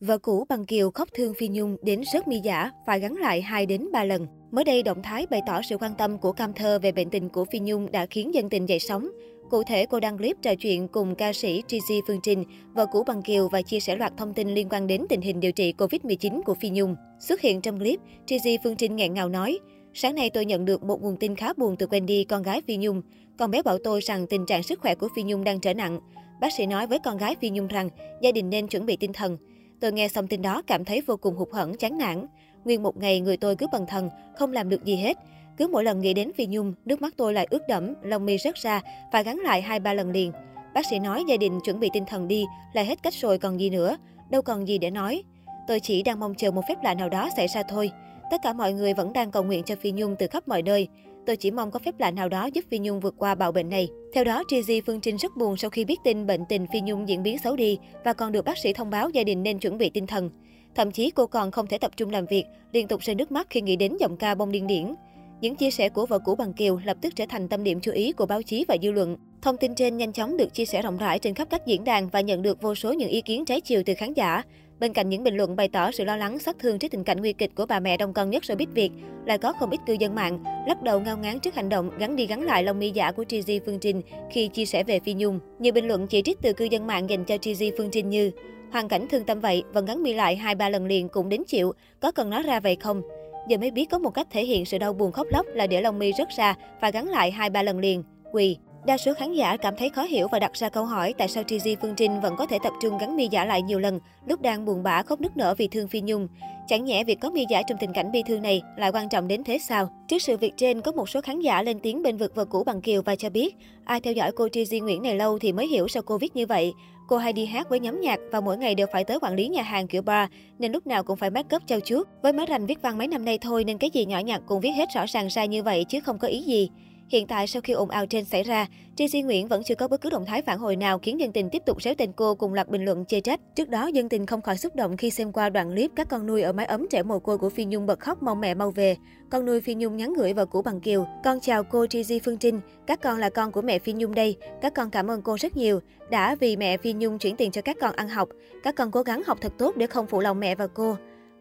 Vợ cũ bằng Kiều khóc thương Phi Nhung đến rớt mi giả, phải gắn lại 2 đến 3 lần. Mới đây, động thái bày tỏ sự quan tâm của Cam Thơ về bệnh tình của Phi Nhung đã khiến dân tình dậy sóng. Cụ thể, cô đăng clip trò chuyện cùng ca sĩ Gigi Phương Trinh, vợ cũ bằng Kiều và chia sẻ loạt thông tin liên quan đến tình hình điều trị Covid-19 của Phi Nhung. Xuất hiện trong clip, Gigi Phương Trinh nghẹn ngào nói, Sáng nay tôi nhận được một nguồn tin khá buồn từ Wendy, con gái Phi Nhung. Con bé bảo tôi rằng tình trạng sức khỏe của Phi Nhung đang trở nặng. Bác sĩ nói với con gái Phi Nhung rằng gia đình nên chuẩn bị tinh thần. Tôi nghe xong tin đó cảm thấy vô cùng hụt hẫng, chán nản. Nguyên một ngày người tôi cứ bần thần, không làm được gì hết. Cứ mỗi lần nghĩ đến Phi Nhung, nước mắt tôi lại ướt đẫm, lòng mi rớt ra, phải gắn lại hai ba lần liền. Bác sĩ nói gia đình chuẩn bị tinh thần đi, là hết cách rồi còn gì nữa, đâu còn gì để nói. Tôi chỉ đang mong chờ một phép lạ nào đó xảy ra thôi. Tất cả mọi người vẫn đang cầu nguyện cho Phi Nhung từ khắp mọi nơi. Tôi chỉ mong có phép lạ nào đó giúp Phi Nhung vượt qua bạo bệnh này. Theo đó, Trizy Phương Trinh rất buồn sau khi biết tin bệnh tình Phi Nhung diễn biến xấu đi và còn được bác sĩ thông báo gia đình nên chuẩn bị tinh thần. Thậm chí cô còn không thể tập trung làm việc, liên tục rơi nước mắt khi nghĩ đến giọng ca bông điên điển. Những chia sẻ của vợ cũ bằng Kiều lập tức trở thành tâm điểm chú ý của báo chí và dư luận. Thông tin trên nhanh chóng được chia sẻ rộng rãi trên khắp các diễn đàn và nhận được vô số những ý kiến trái chiều từ khán giả. Bên cạnh những bình luận bày tỏ sự lo lắng, xót thương trước tình cảnh nguy kịch của bà mẹ đông con nhất showbiz Việt, lại có không ít cư dân mạng lắc đầu ngao ngán trước hành động gắn đi gắn lại lông mi giả của Trizy Phương Trinh khi chia sẻ về Phi Nhung. Nhiều bình luận chỉ trích từ cư dân mạng dành cho Trizy Phương Trinh như hoàn cảnh thương tâm vậy, vẫn gắn mi lại hai ba lần liền cũng đến chịu, có cần nói ra vậy không? Giờ mới biết có một cách thể hiện sự đau buồn khóc lóc là để lông mi rớt ra và gắn lại hai ba lần liền. Quỳ. Đa số khán giả cảm thấy khó hiểu và đặt ra câu hỏi tại sao Trizy Phương Trinh vẫn có thể tập trung gắn mi giả lại nhiều lần lúc đang buồn bã khóc nức nở vì thương Phi Nhung. Chẳng nhẽ việc có mi giả trong tình cảnh bi thương này lại quan trọng đến thế sao? Trước sự việc trên, có một số khán giả lên tiếng bên vực vợ cũ bằng Kiều và cho biết, ai theo dõi cô Trizy Nguyễn này lâu thì mới hiểu sao cô viết như vậy. Cô hay đi hát với nhóm nhạc và mỗi ngày đều phải tới quản lý nhà hàng kiểu bar, nên lúc nào cũng phải make up trao chuốt. Với má rành viết văn mấy năm nay thôi nên cái gì nhỏ nhặt cũng viết hết rõ ràng sai như vậy chứ không có ý gì. Hiện tại sau khi ồn ào trên xảy ra, Tracy Nguyễn vẫn chưa có bất cứ động thái phản hồi nào khiến dân tình tiếp tục xéo tên cô cùng loạt bình luận chê trách. Trước đó, dân tình không khỏi xúc động khi xem qua đoạn clip các con nuôi ở mái ấm trẻ mồ côi của Phi Nhung bật khóc mong mẹ mau về. Con nuôi Phi Nhung nhắn gửi vào củ bằng kiều. Con chào cô Tracy Phương Trinh, các con là con của mẹ Phi Nhung đây. Các con cảm ơn cô rất nhiều, đã vì mẹ Phi Nhung chuyển tiền cho các con ăn học. Các con cố gắng học thật tốt để không phụ lòng mẹ và cô.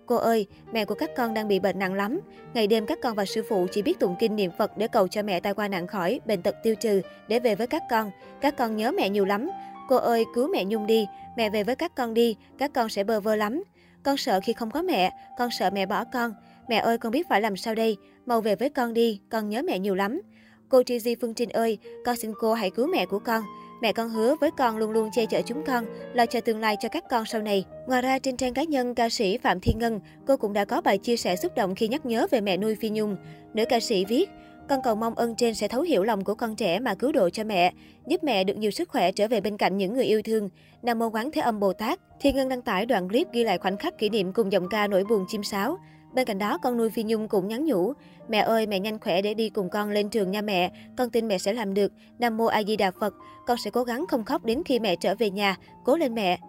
Cô ơi, mẹ của các con đang bị bệnh nặng lắm. Ngày đêm các con và sư phụ chỉ biết tụng kinh niệm Phật để cầu cho mẹ tai qua nạn khỏi, bệnh tật tiêu trừ, để về với các con. Các con nhớ mẹ nhiều lắm. Cô ơi, cứu mẹ Nhung đi, mẹ về với các con đi, các con sẽ bơ vơ lắm. Con sợ khi không có mẹ, con sợ mẹ bỏ con. Mẹ ơi, con biết phải làm sao đây, mau về với con đi, con nhớ mẹ nhiều lắm. Cô Trizy Phương Trinh ơi, con xin cô hãy cứu mẹ của con. Mẹ con hứa với con luôn luôn che chở chúng con, lo cho tương lai cho các con sau này. Ngoài ra, trên trang cá nhân ca sĩ Phạm Thiên Ngân, cô cũng đã có bài chia sẻ xúc động khi nhắc nhớ về mẹ nuôi Phi Nhung. Nữ ca sĩ viết, con cầu mong ơn trên sẽ thấu hiểu lòng của con trẻ mà cứu độ cho mẹ, giúp mẹ được nhiều sức khỏe trở về bên cạnh những người yêu thương. Nam mô Quán Thế Âm Bồ Tát. Thiên Ngân đăng tải đoạn clip ghi lại khoảnh khắc kỷ niệm cùng giọng ca nỗi buồn chim sáo. Bên cạnh đó, con nuôi Phi Nhung cũng nhắn nhủ, mẹ ơi, mẹ nhanh khỏe để đi cùng con lên trường nha mẹ, con tin mẹ sẽ làm được. Nam mô A Di Đà Phật, con sẽ cố gắng không khóc đến khi mẹ trở về nhà, cố lên mẹ.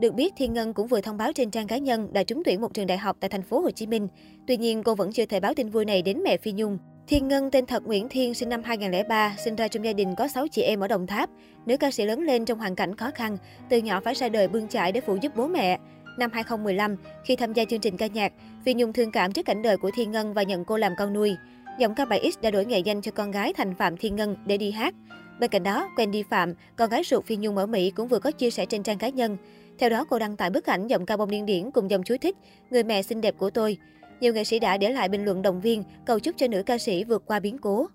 Được biết, Thiên Ngân cũng vừa thông báo trên trang cá nhân đã trúng tuyển một trường đại học tại thành phố Hồ Chí Minh. Tuy nhiên, cô vẫn chưa thể báo tin vui này đến mẹ Phi Nhung. Thiên Ngân tên thật Nguyễn Thiên sinh năm 2003, sinh ra trong gia đình có 6 chị em ở Đồng Tháp. Nữ ca sĩ lớn lên trong hoàn cảnh khó khăn, từ nhỏ phải ra đời bươn chải để phụ giúp bố mẹ. Năm 2015, khi tham gia chương trình ca nhạc, Phi Nhung thương cảm trước cảnh đời của Thiên Ngân và nhận cô làm con nuôi. Giọng ca 7X đã đổi nghệ danh cho con gái thành Phạm Thiên Ngân để đi hát. Bên cạnh đó, Wendy Phạm, con gái ruột Phi Nhung ở Mỹ cũng vừa có chia sẻ trên trang cá nhân. Theo đó, cô đăng tải bức ảnh giọng ca bông điên điển cùng dòng chú thích Người mẹ xinh đẹp của tôi. Nhiều nghệ sĩ đã để lại bình luận động viên, cầu chúc cho nữ ca sĩ vượt qua biến cố.